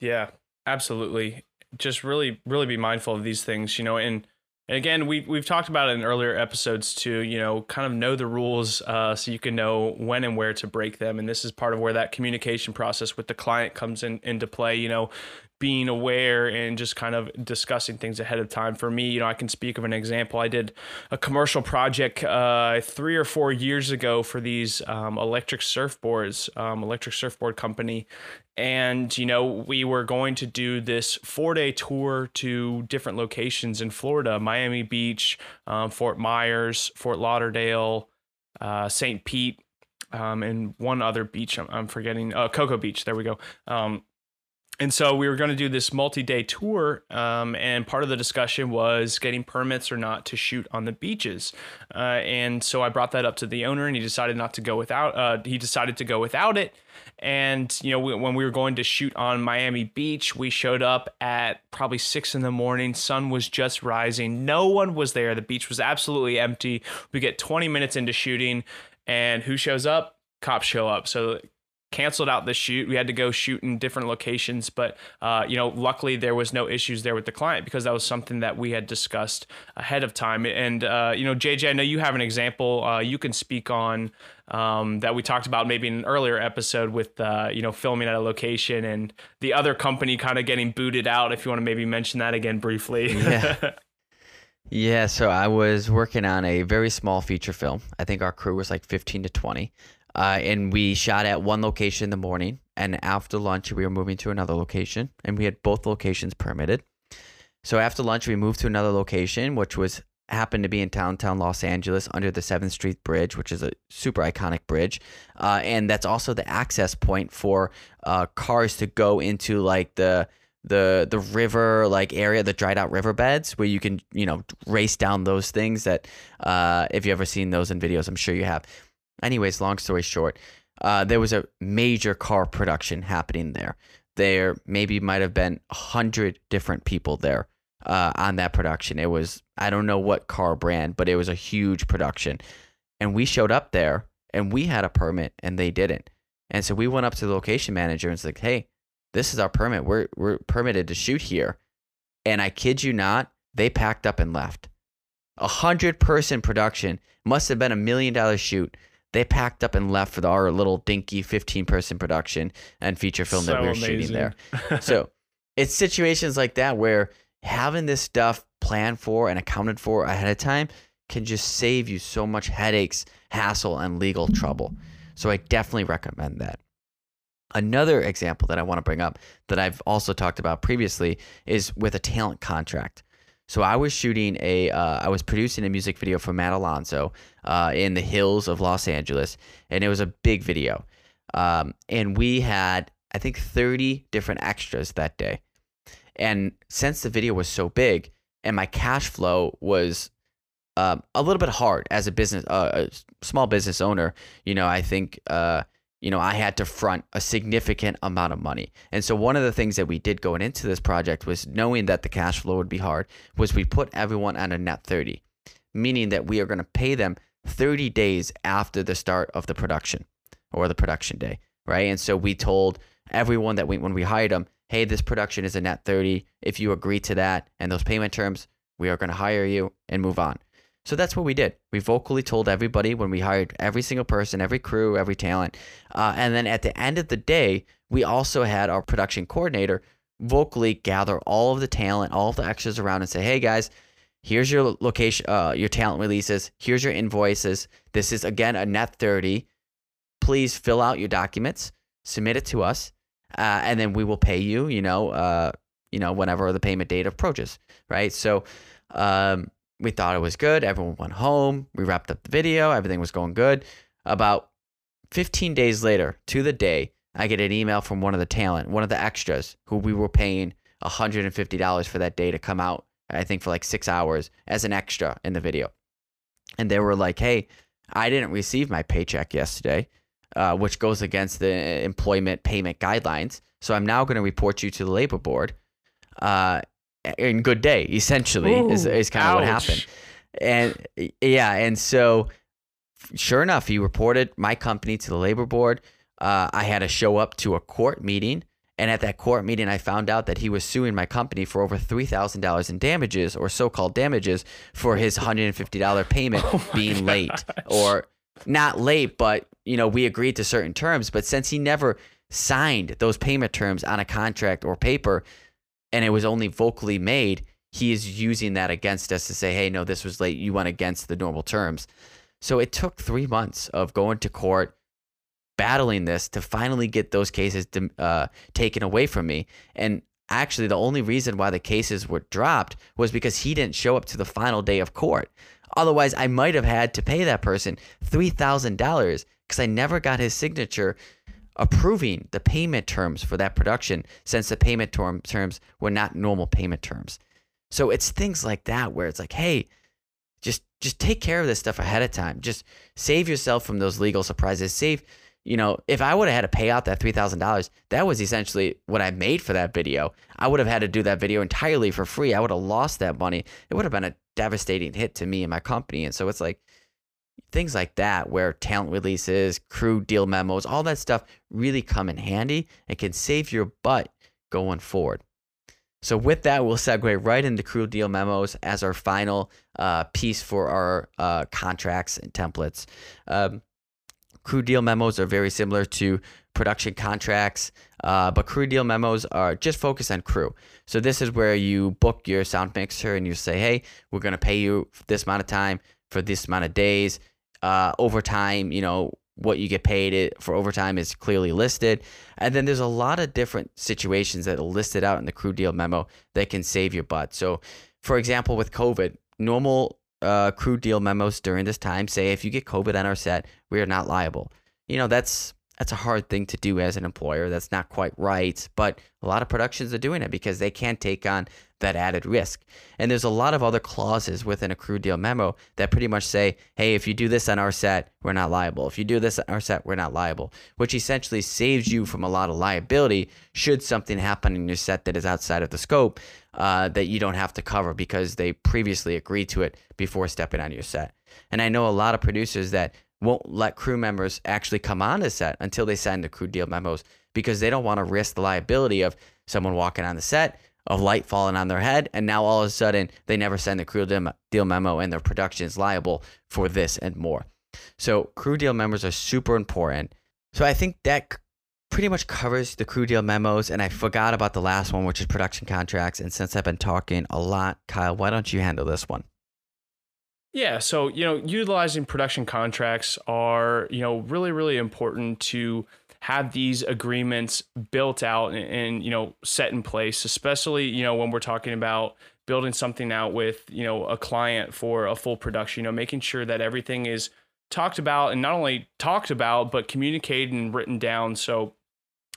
Yeah, absolutely. Just really, really be mindful of these things, you know, and, again, we we've talked about it in earlier episodes too, you know, kind of know the rules uh, so you can know when and where to break them. And this is part of where that communication process with the client comes in into play, you know, being aware and just kind of discussing things ahead of time. For me, you know, I can speak of an example. I did a commercial project uh, three or four years ago for these um, electric surfboards, um, electric surfboard company, and you know we were going to do this four day tour to different locations in florida miami beach um, fort myers fort lauderdale uh, st pete um, and one other beach i'm, I'm forgetting uh, cocoa beach there we go um, and so we were going to do this multi-day tour um, and part of the discussion was getting permits or not to shoot on the beaches. Uh, and so i brought that up to the owner and he decided not to go without uh, he decided to go without it. And you know when we were going to shoot on miami beach we showed up at probably six in the morning sun was just rising no one was there the beach was absolutely empty. We get 20 minutes into shooting and who shows up? Cops show up. So canceled out the shoot. We had to go shoot in different locations, but uh, you know, luckily there was no issues there with the client because that was something that we had discussed ahead of time. And uh, you know, JJ, I know you have an example uh, you can speak on um, that we talked about maybe in an earlier episode with uh, you know filming at a location and the other company kind of getting booted out. If you want to maybe mention that again briefly. yeah. Yeah, so I was working on a very small feature film. I think our crew was like 15 to 20. Uh, and we shot at one location in the morning, and after lunch we were moving to another location, and we had both locations permitted. So after lunch we moved to another location, which was happened to be in downtown Los Angeles under the Seventh Street Bridge, which is a super iconic bridge, uh, and that's also the access point for uh, cars to go into like the the the river like area, the dried out riverbeds where you can you know race down those things. That uh, if you ever seen those in videos, I'm sure you have. Anyways, long story short, uh, there was a major car production happening there. There maybe might have been a hundred different people there uh, on that production. It was I don't know what car brand, but it was a huge production, and we showed up there and we had a permit and they didn't. And so we went up to the location manager and it's like, hey, this is our permit. We're we're permitted to shoot here. And I kid you not, they packed up and left. A hundred person production must have been a million dollar shoot they packed up and left for our little dinky 15 person production and feature film so that we were amazing. shooting there. so it's situations like that where having this stuff planned for and accounted for ahead of time can just save you so much headaches, hassle, and legal trouble. So I definitely recommend that. Another example that I want to bring up that I've also talked about previously is with a talent contract. So I was shooting a, uh, I was producing a music video for Matt Alonso uh, in the hills of Los Angeles, and it was a big video. Um, and we had, I think, 30 different extras that day. And since the video was so big, and my cash flow was um, a little bit hard as a business, uh, a small business owner, you know, I think uh, you know, I had to front a significant amount of money. And so one of the things that we did going into this project was knowing that the cash flow would be hard, was we put everyone on a net 30, meaning that we are going to pay them 30 days after the start of the production or the production day, right? And so we told everyone that we when we hired them, hey, this production is a net 30. If you agree to that and those payment terms, we are going to hire you and move on. So that's what we did. We vocally told everybody when we hired every single person, every crew, every talent. Uh, and then at the end of the day, we also had our production coordinator vocally gather all of the talent, all of the extras around and say, hey guys, here's your location, uh, your talent releases, here's your invoices. This is again a net 30. Please fill out your documents, submit it to us, uh, and then we will pay you, you know, uh, you know, whenever the payment date approaches, right? So, um, we thought it was good. Everyone went home. We wrapped up the video. Everything was going good. About 15 days later, to the day, I get an email from one of the talent, one of the extras, who we were paying $150 for that day to come out, I think for like six hours as an extra in the video. And they were like, hey, I didn't receive my paycheck yesterday, uh, which goes against the employment payment guidelines. So I'm now going to report you to the labor board. Uh, in good day essentially Ooh, is, is kind of what happened. And yeah and so sure enough he reported my company to the labor board. Uh, i had to show up to a court meeting and at that court meeting i found out that he was suing my company for over $3000 in damages or so-called damages for his $150 payment oh being late. gosh. or not late but you know we agreed to certain terms but since he never signed those payment terms on a contract or paper and it was only vocally made, he is using that against us to say, hey, no, this was late. You went against the normal terms. So it took three months of going to court, battling this to finally get those cases uh, taken away from me. And actually, the only reason why the cases were dropped was because he didn't show up to the final day of court. Otherwise, I might have had to pay that person $3,000 because I never got his signature approving the payment terms for that production since the payment term, terms were not normal payment terms. So it's things like that where it's like, hey, just just take care of this stuff ahead of time. Just save yourself from those legal surprises. Save, you know, if I would have had to pay out that three thousand dollars, that was essentially what I made for that video. I would have had to do that video entirely for free. I would have lost that money. It would have been a devastating hit to me and my company. And so it's like things like that where talent releases, crew deal memos, all that stuff really come in handy and can save your butt going forward. So with that, we'll segue right into crew deal memos as our final uh, piece for our uh, contracts and templates. Um, crew deal memos are very similar to production contracts, uh, but crew deal memos are just focused on crew. So this is where you book your sound mixer and you say, hey, we're going to pay you this amount of time for this amount of days. Uh, overtime, you know, what you get paid it for overtime is clearly listed. And then there's a lot of different situations that are listed out in the crew deal memo that can save your butt. So, for example, with COVID, normal uh, crew deal memos during this time say if you get COVID on our set, we are not liable. You know, that's that's a hard thing to do as an employer. That's not quite right, but a lot of productions are doing it because they can't take on that added risk. And there's a lot of other clauses within a crew deal memo that pretty much say, hey, if you do this on our set, we're not liable. If you do this on our set, we're not liable, which essentially saves you from a lot of liability should something happen in your set that is outside of the scope uh, that you don't have to cover because they previously agreed to it before stepping on your set. And I know a lot of producers that won't let crew members actually come on the set until they sign the crew deal memos because they don't want to risk the liability of someone walking on the set, of light falling on their head, and now all of a sudden they never send the crew deal memo and their production is liable for this and more. So crew deal memos are super important. So I think that pretty much covers the crew deal memos, and I forgot about the last one, which is production contracts. And since I've been talking a lot, Kyle, why don't you handle this one? Yeah, so you know, utilizing production contracts are you know really really important to have these agreements built out and, and, you know set in place, especially you know when we're talking about building something out with you know a client for a full production. You know, making sure that everything is talked about and not only talked about but communicated and written down. So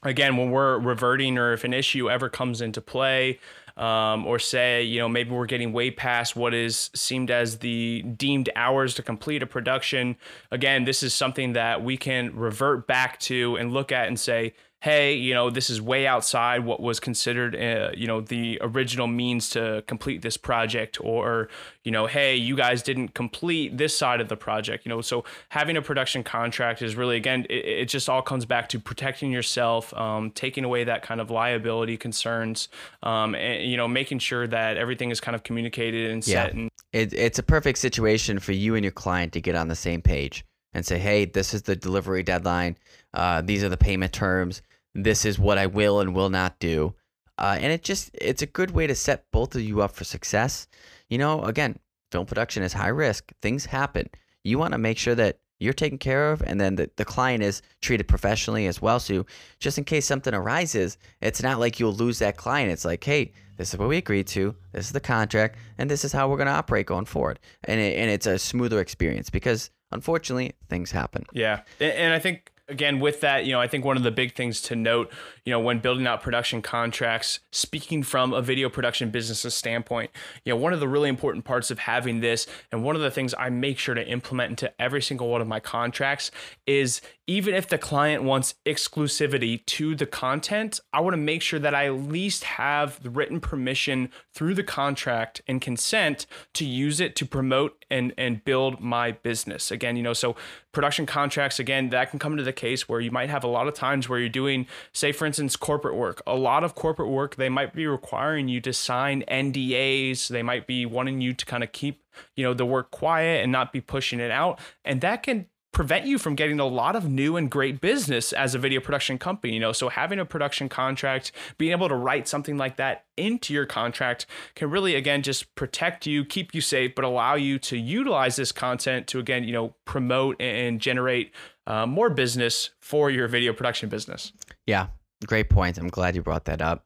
again, when we're reverting or if an issue ever comes into play, um, or say, you know, maybe we're getting way past what is seemed as the deemed hours to complete a production. Again, this is something that we can revert back to and look at and say, hey, you know, this is way outside what was considered, uh, you know, the original means to complete this project, or, you know, hey, you guys didn't complete this side of the project, you know. So having a production contract is really, again, it, it just all comes back to protecting yourself, um, taking away that kind of liability concerns, um, and, you know, making sure that everything is kind of communicated and set. Yeah. And- it, it's a perfect situation for you and your client to get on the same page and say, hey, this is the delivery deadline. Uh, these are the payment terms this is what I will and will not do. Uh, and it just it's a good way to set both of you up for success. You know, again, film production is high risk. Things happen. You want to make sure that you're taken care of and then the, the client is treated professionally as well. So just in case something arises, it's not like you'll lose that client. It's like, hey, this is what we agreed to. This is the contract, and this is how we're going to operate going forward. And it, and it's a smoother experience because unfortunately things happen. Yeah, and I think again with that you know i think one of the big things to note you know when building out production contracts speaking from a video production business's standpoint you know one of the really important parts of having this and one of the things i make sure to implement into every single one of my contracts is even if the client wants exclusivity to the content i want to make sure that i at least have the written permission through the contract and consent to use it to promote and and build my business. Again you know so production contracts again that can come into the case where you might have a lot of times where you're doing say for instance corporate work. A lot of corporate work they might be requiring you to sign ndas they might be wanting you to kind of keep you know the work quiet and not be pushing it out. And that can prevent you from getting a lot of new and great business as a video production company you know? So having a production contract being able to write something like that into your contract can really again just protect you keep you safe but allow you to utilize this content to again you know promote and generate uh, more business for your video production business yeah great point i'm glad you brought that up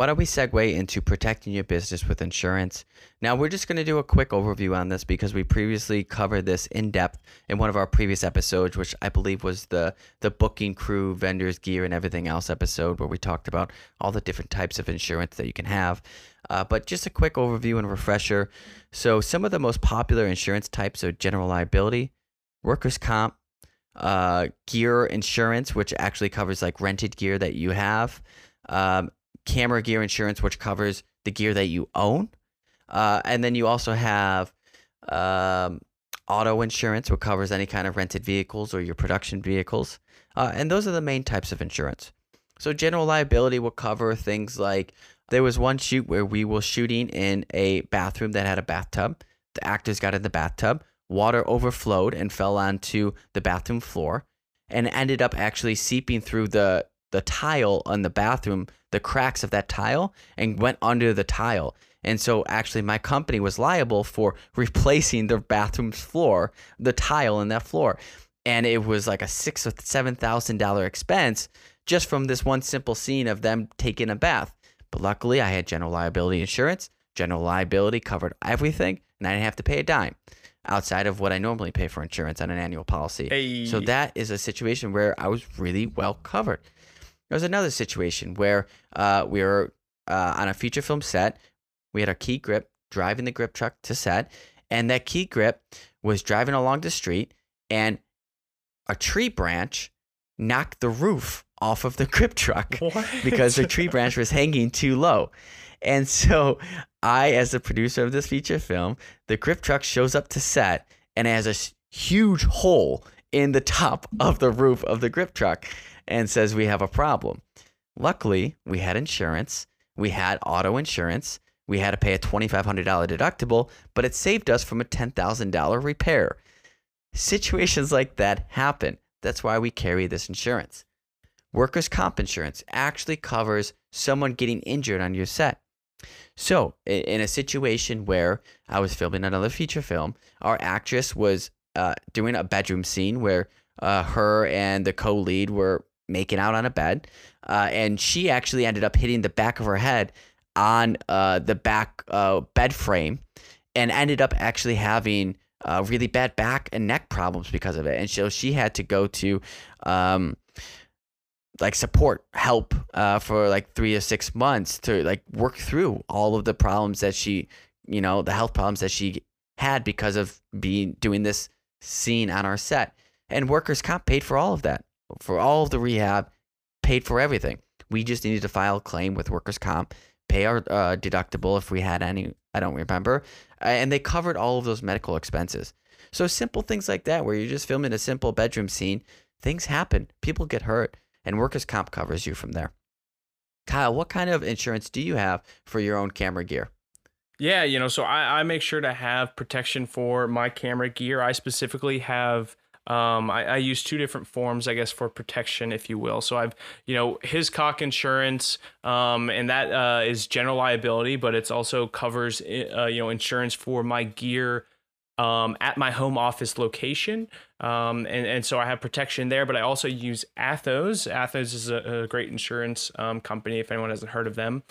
why don't we segue into protecting your business with insurance? Now, we're just going to do a quick overview on this because we previously covered this in depth in one of our previous episodes, which I believe was the the booking crew, vendors, gear, and everything else episode, where we talked about all the different types of insurance that you can have. Uh, but just a quick overview and refresher. So, some of the most popular insurance types are general liability, workers' comp, uh, gear insurance, which actually covers like rented gear that you have. Um, camera gear insurance, which covers the gear that you own. Uh, and then you also have um, auto insurance, which covers any kind of rented vehicles or your production vehicles. Uh, and those are the main types of insurance. So, general liability will cover things like there was one shoot where we were shooting in a bathroom that had a bathtub. The actors got in the bathtub, water overflowed and fell onto the bathroom floor and ended up actually seeping through the the tile on the bathroom, the cracks of that tile, and went under the tile. And so actually my company was liable for replacing the bathroom's floor, the tile in that floor. And it was like a six or seven thousand dollar expense just from this one simple scene of them taking a bath. But luckily I had general liability insurance. General liability covered everything, and I didn't have to pay a dime outside of what I normally pay for insurance on an annual policy. Hey. So that is a situation where I was really well covered. There was another situation where uh, we were uh, on a feature film set. We had our key grip driving the grip truck to set, and that key grip was driving along the street, and a tree branch knocked the roof off of the grip truck What? because the tree branch was hanging too low. And so I, as the producer of this feature film, the grip truck shows up to set and has a huge hole in the top of the roof of the grip truck and says we have a problem. Luckily, we had insurance, we had auto insurance, we had to pay a $2,500 deductible, but it saved us from a $10,000 repair. Situations like that happen. That's why we carry this insurance. Workers' comp insurance actually covers someone getting injured on your set. So, in a situation where I was filming another feature film, our actress was uh, doing a bedroom scene where uh, her and the co lead were making out on a bed. Uh, and she actually ended up hitting the back of her head on uh, the back uh, bed frame and ended up actually having uh, really bad back and neck problems because of it. And so she had to go to um, like support help uh, for like three or six months to like work through all of the problems that she, you know, the health problems that she had because of being doing this scene on our set. And workers' comp paid for all of that, for all of the rehab, paid for everything. We just needed to file a claim with workers' comp, pay our uh, deductible if we had any. I don't remember, and they covered all of those medical expenses. So simple things like that, where you're just filming a simple bedroom scene, things happen, people get hurt, and workers' comp covers you from there. Kyle, what kind of insurance do you have for your own camera gear? Yeah, you know, so I, I make sure to have protection for my camera gear. I specifically have um, I, I use two different forms, I guess, for protection, if you will. So I've, you know, Hiscox insurance, um, and that uh, is general liability, but it's also covers, uh, you know, insurance for my gear um, at my home office location. Um, and, and so I have protection there, but I also use Athos. Athos is a, a great insurance um, company, if anyone hasn't heard of them.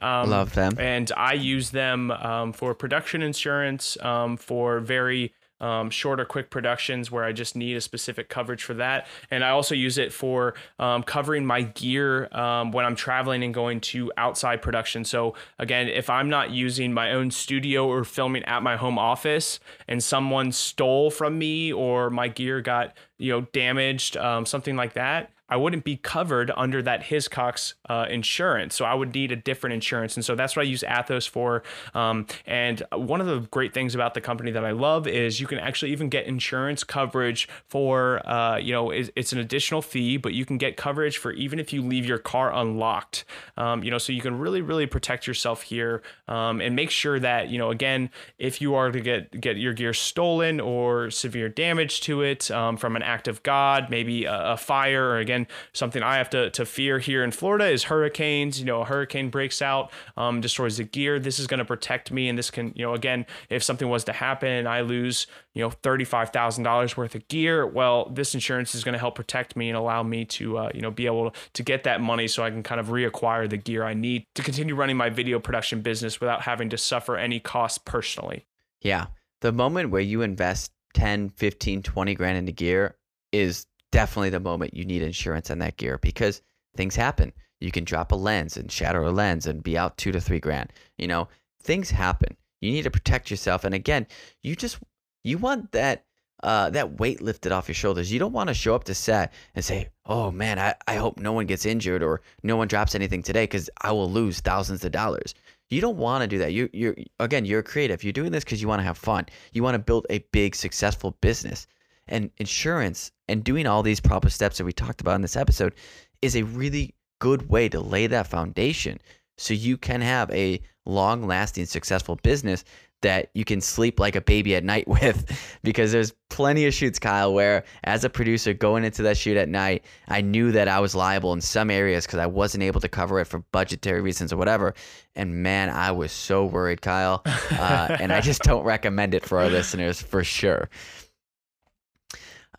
Um, Love them. and I use them um, for production insurance um, for very um, shorter, quick productions where I just need a specific coverage for that. And I also use it for um, covering my gear um, when I'm traveling and going to outside production. So again, if I'm not using my own studio or filming at my home office, and someone stole from me or my gear got you know damaged, um, something like that. I wouldn't be covered under that Hiscox uh, insurance. So I would need a different insurance. And so that's what I use Athos for. Um, and one of the great things about the company that I love is you can actually even get insurance coverage for, uh, you know, it's, it's an additional fee, but you can get coverage for even if you leave your car unlocked. Um, you know, so you can really, really protect yourself here um, and make sure that, you know, again, if you are to get, get your gear stolen or severe damage to it um, from an act of God, maybe a, a fire or again, again, something I have to, to fear here in Florida is hurricanes. You know, a hurricane breaks out, um, destroys the gear. This is going to protect me. And this can, you know, again, if something was to happen I lose, you know, $35,000 worth of gear, well, this insurance is going to help protect me and allow me to, uh, you know, be able to get that money so I can kind of reacquire the gear I need to continue running my video production business without having to suffer any cost personally. Yeah. The moment where you invest 10, 15, 20 grand into gear is definitely the moment you need insurance on that gear because things happen. You can drop a lens and shatter a lens and be out two to three grand. You know, things happen. You need to protect yourself. And again, you just you want that uh, that weight lifted off your shoulders. You don't want to show up to set and say, "Oh man, I, I hope no one gets injured or no one drops anything today because I will lose thousands of dollars." You don't want to do that. You you're again, you're creative. You're doing this because you want to have fun. You want to build a big successful business. And insurance and doing all these proper steps that we talked about in this episode is a really good way to lay that foundation so you can have a long lasting successful business that you can sleep like a baby at night with. Because there's plenty of shoots Kyle where as a producer going into that shoot at night I knew that I was liable in some areas cuz I wasn't able to cover it for budgetary reasons or whatever. And man I was so worried Kyle. Uh, and I just don't recommend it for our listeners for sure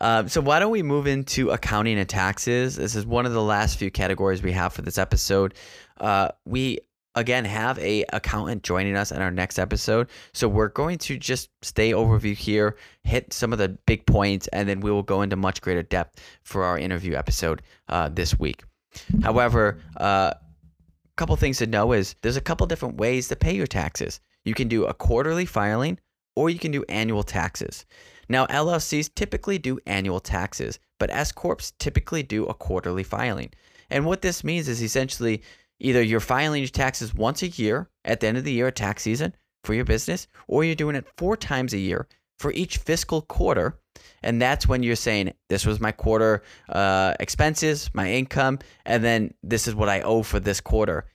uh, so why don't we move into accounting and taxes? This is one of the last few categories we have for this episode. Uh, we again have a accountant joining us in our next episode so we're going to just stay overview here hit some of the big points and then we will go into much greater depth for our interview episode uh, this week however a uh, couple things to know is there's a couple different ways to pay your taxes you can do a quarterly filing or you can do annual taxes now llcs typically do annual taxes but s corps typically do a quarterly filing and what this means is essentially Either you're filing your taxes once a year at the end of the year, tax season for your business, or you're doing it four times a year for each fiscal quarter. And that's when you're saying, this was my quarter uh, expenses, my income, and then this is what I owe for this quarter.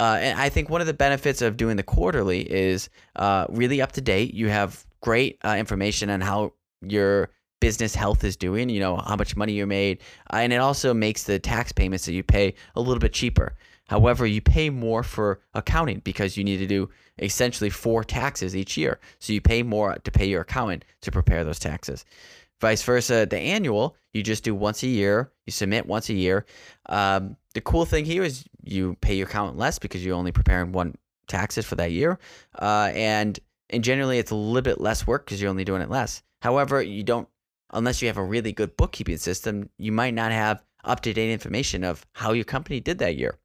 Uh, and I think one of the benefits of doing the quarterly is uh, really up to date. You have great uh, information on how your business health is doing, you know, how much money you made. Uh, and it also makes the tax payments that you pay a little bit cheaper. However, you pay more for accounting because you need to do essentially four taxes each year. So you pay more to pay your accountant to prepare those taxes. Vice versa, the annual, you just do once a year, you submit once a year. Um, the cool thing here is you pay your accountant less because you're only preparing one taxes for that year. Uh, and, and generally, it's a little bit less work because you're only doing it less. However, you don't, unless you have a really good bookkeeping system, you might not have up to date information of how your company did that year.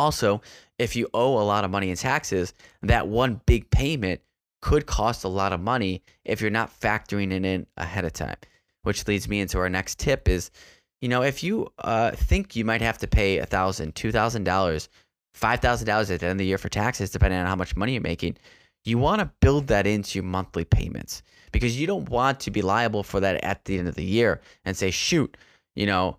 Also, if you owe a lot of money in taxes, that one big payment could cost a lot of money if you're not factoring it in ahead of time. Which leads me into our next tip is, you know, if you uh, think you might have to pay a thousand, two thousand dollars, five thousand dollars at the end of the year for taxes, depending on how much money you're making, you want to build that into your monthly payments because you don't want to be liable for that at the end of the year and say, shoot, you know,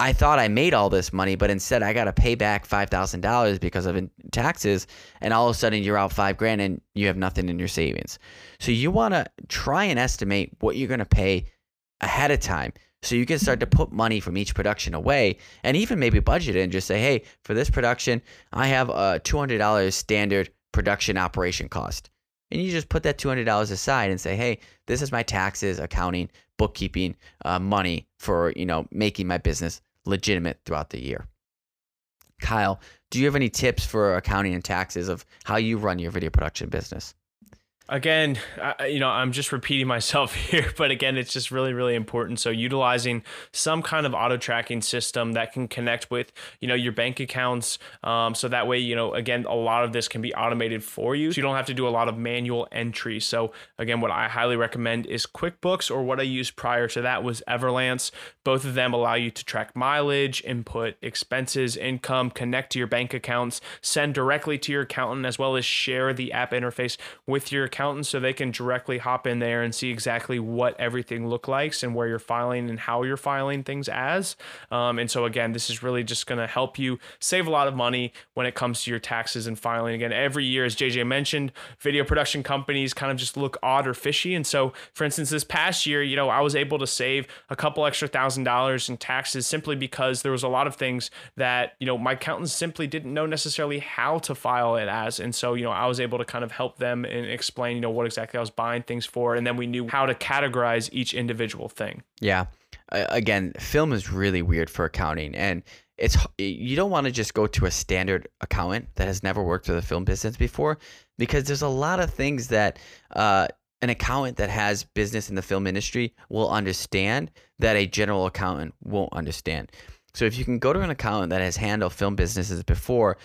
I thought I made all this money, but instead I got to pay back five thousand dollars because of taxes, and all of a sudden you're out five grand and you have nothing in your savings. So you want to try and estimate what you're going to pay ahead of time, so you can start to put money from each production away, and even maybe budget it and just say, hey, for this production, I have a two hundred dollars standard production operation cost, and you just put that two hundred dollars aside and say, hey, this is my taxes, accounting, bookkeeping, uh, money for you know making my business legitimate throughout the year. Kyle, do you have any tips for accounting and taxes of how you run your video production business? Again, I, you know, I'm just repeating myself here, but again, it's just really, really important. So utilizing some kind of auto tracking system that can connect with, you know, your bank accounts. Um, so that way, you know, again, a lot of this can be automated for you. So you don't have to do a lot of manual entry. So again, what I highly recommend is QuickBooks or what I used prior to that was Everlance. Both of them allow you to track mileage, input expenses, income, connect to your bank accounts, send directly to your accountant, as well as share the app interface with your accountant so they can directly hop in there and see exactly what everything look like and where you're filing and how you're filing things as. Um, and so again, this is really just going to help you save a lot of money when it comes to your taxes and filing. Again, every year, as JJ mentioned, video production companies kind of just look odd or fishy. And so, for instance, this past year, you know, I was able to save a couple extra thousand dollars in taxes simply because there was a lot of things that, you know, my accountants simply didn't know necessarily how to file it as. And so, you know, I was able to kind of help them and explain, you know, what exactly I was buying things for. And then we knew how to categorize each individual thing. Yeah. Again, film is really weird for accounting. And it's you don't want to just go to a standard accountant that has never worked with a film business before because there's a lot of things that uh, an accountant that has business in the film industry will understand that a general accountant won't understand. So if you can go to an accountant that has handled film businesses before,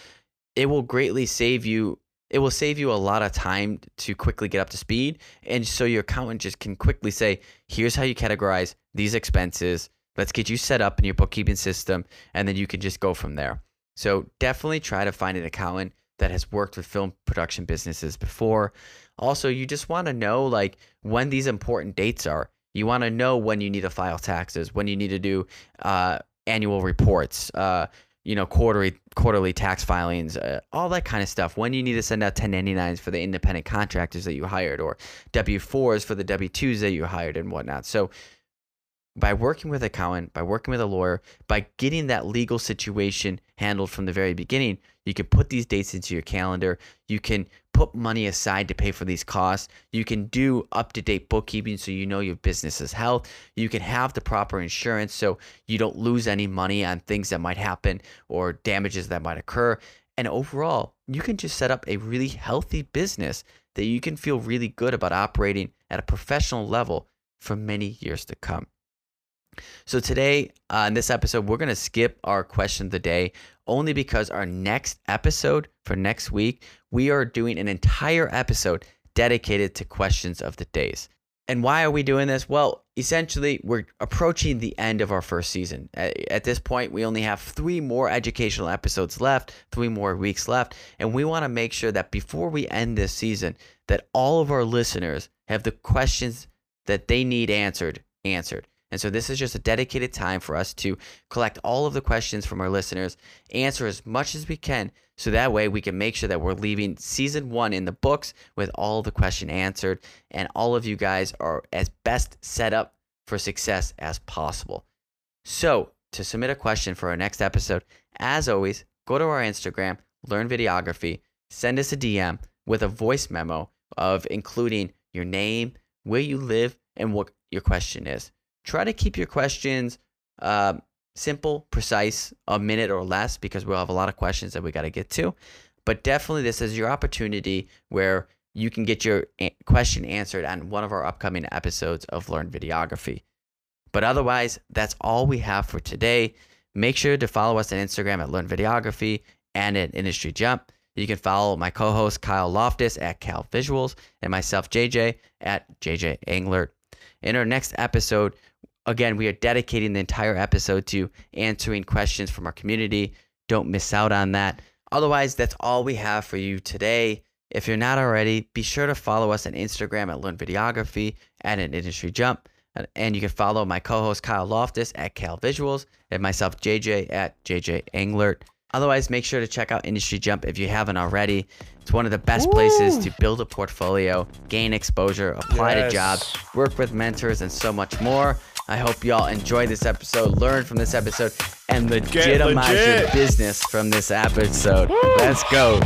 it will greatly save you it will save you a lot of time to quickly get up to speed and so your accountant just can quickly say here's how you categorize these expenses Let's get you set up in your bookkeeping system, and then you can just go from there. So definitely try to find an accountant that has worked with film production businesses before. Also, you just want to know like when these important dates are. You want to know when you need to file taxes, when you need to do uh, annual reports, uh, you know, quarterly quarterly tax filings, uh, all that kind of stuff. When you need to send out 1099s for the independent contractors that you hired, or W4s for the W2s that you hired, and whatnot. So by working with a accountant, by working with a lawyer, by getting that legal situation handled from the very beginning, you can put these dates into your calendar. You can put money aside to pay for these costs. You can do up to date bookkeeping so you know your business's health. You can have the proper insurance so you don't lose any money on things that might happen or damages that might occur. And overall, you can just set up a really healthy business that you can feel really good about operating at a professional level for many years to come. So today, uh, in this episode, we're going to skip our question of the day only because our next episode for next week, we are doing an entire episode dedicated to questions of the days. And why are we doing this? Well, essentially, we're approaching the end of our first season. At, at, this point, we only have three more educational episodes left, three more weeks left, and we want to make sure that before we end this season, that all of our listeners have the questions that they need answered answered. And so this is just a dedicated time for us to collect all of the questions from our listeners, answer as much as we can, so that way we can make sure that we're leaving season one in the books with all the question answered, and all of you guys are as best set up for success as possible. So to submit a question for our next episode, as always, go to our Instagram, learn videography, send us a DM with a voice memo of including your name, where you live, and what your question is try to keep your questions uh, simple, precise, a minute or less, because we'll have a lot of questions that we got to get to. But definitely, this is your opportunity where you can get your question answered on one of our upcoming episodes of Learn Videography. But otherwise, that's all we have for today. Make sure to follow us on Instagram at Learn Videography and at Industry Jump. You can follow my co-host Kyle Loftus at Cal Visuals and myself JJ at JJ Englert. In our next episode, again, we are dedicating the entire episode to answering questions from our community. Don't miss out on that. Otherwise, that's all we have for you today. If you're not already, be sure to follow us on Instagram at Learn Videography and at Industry Jump. And you can follow my co host Kyle Loftus at Cal Visuals and myself, JJ, at JJ Englert. Otherwise, make sure to check out Industry Jump if you haven't already. It's one of the best Ooh. places to build a portfolio, gain exposure, apply yes. to jobs, work with mentors, and so much more. I hope y'all enjoy this episode, learn from this episode, and legitimize legit. your business from this episode. Woo. Let's go.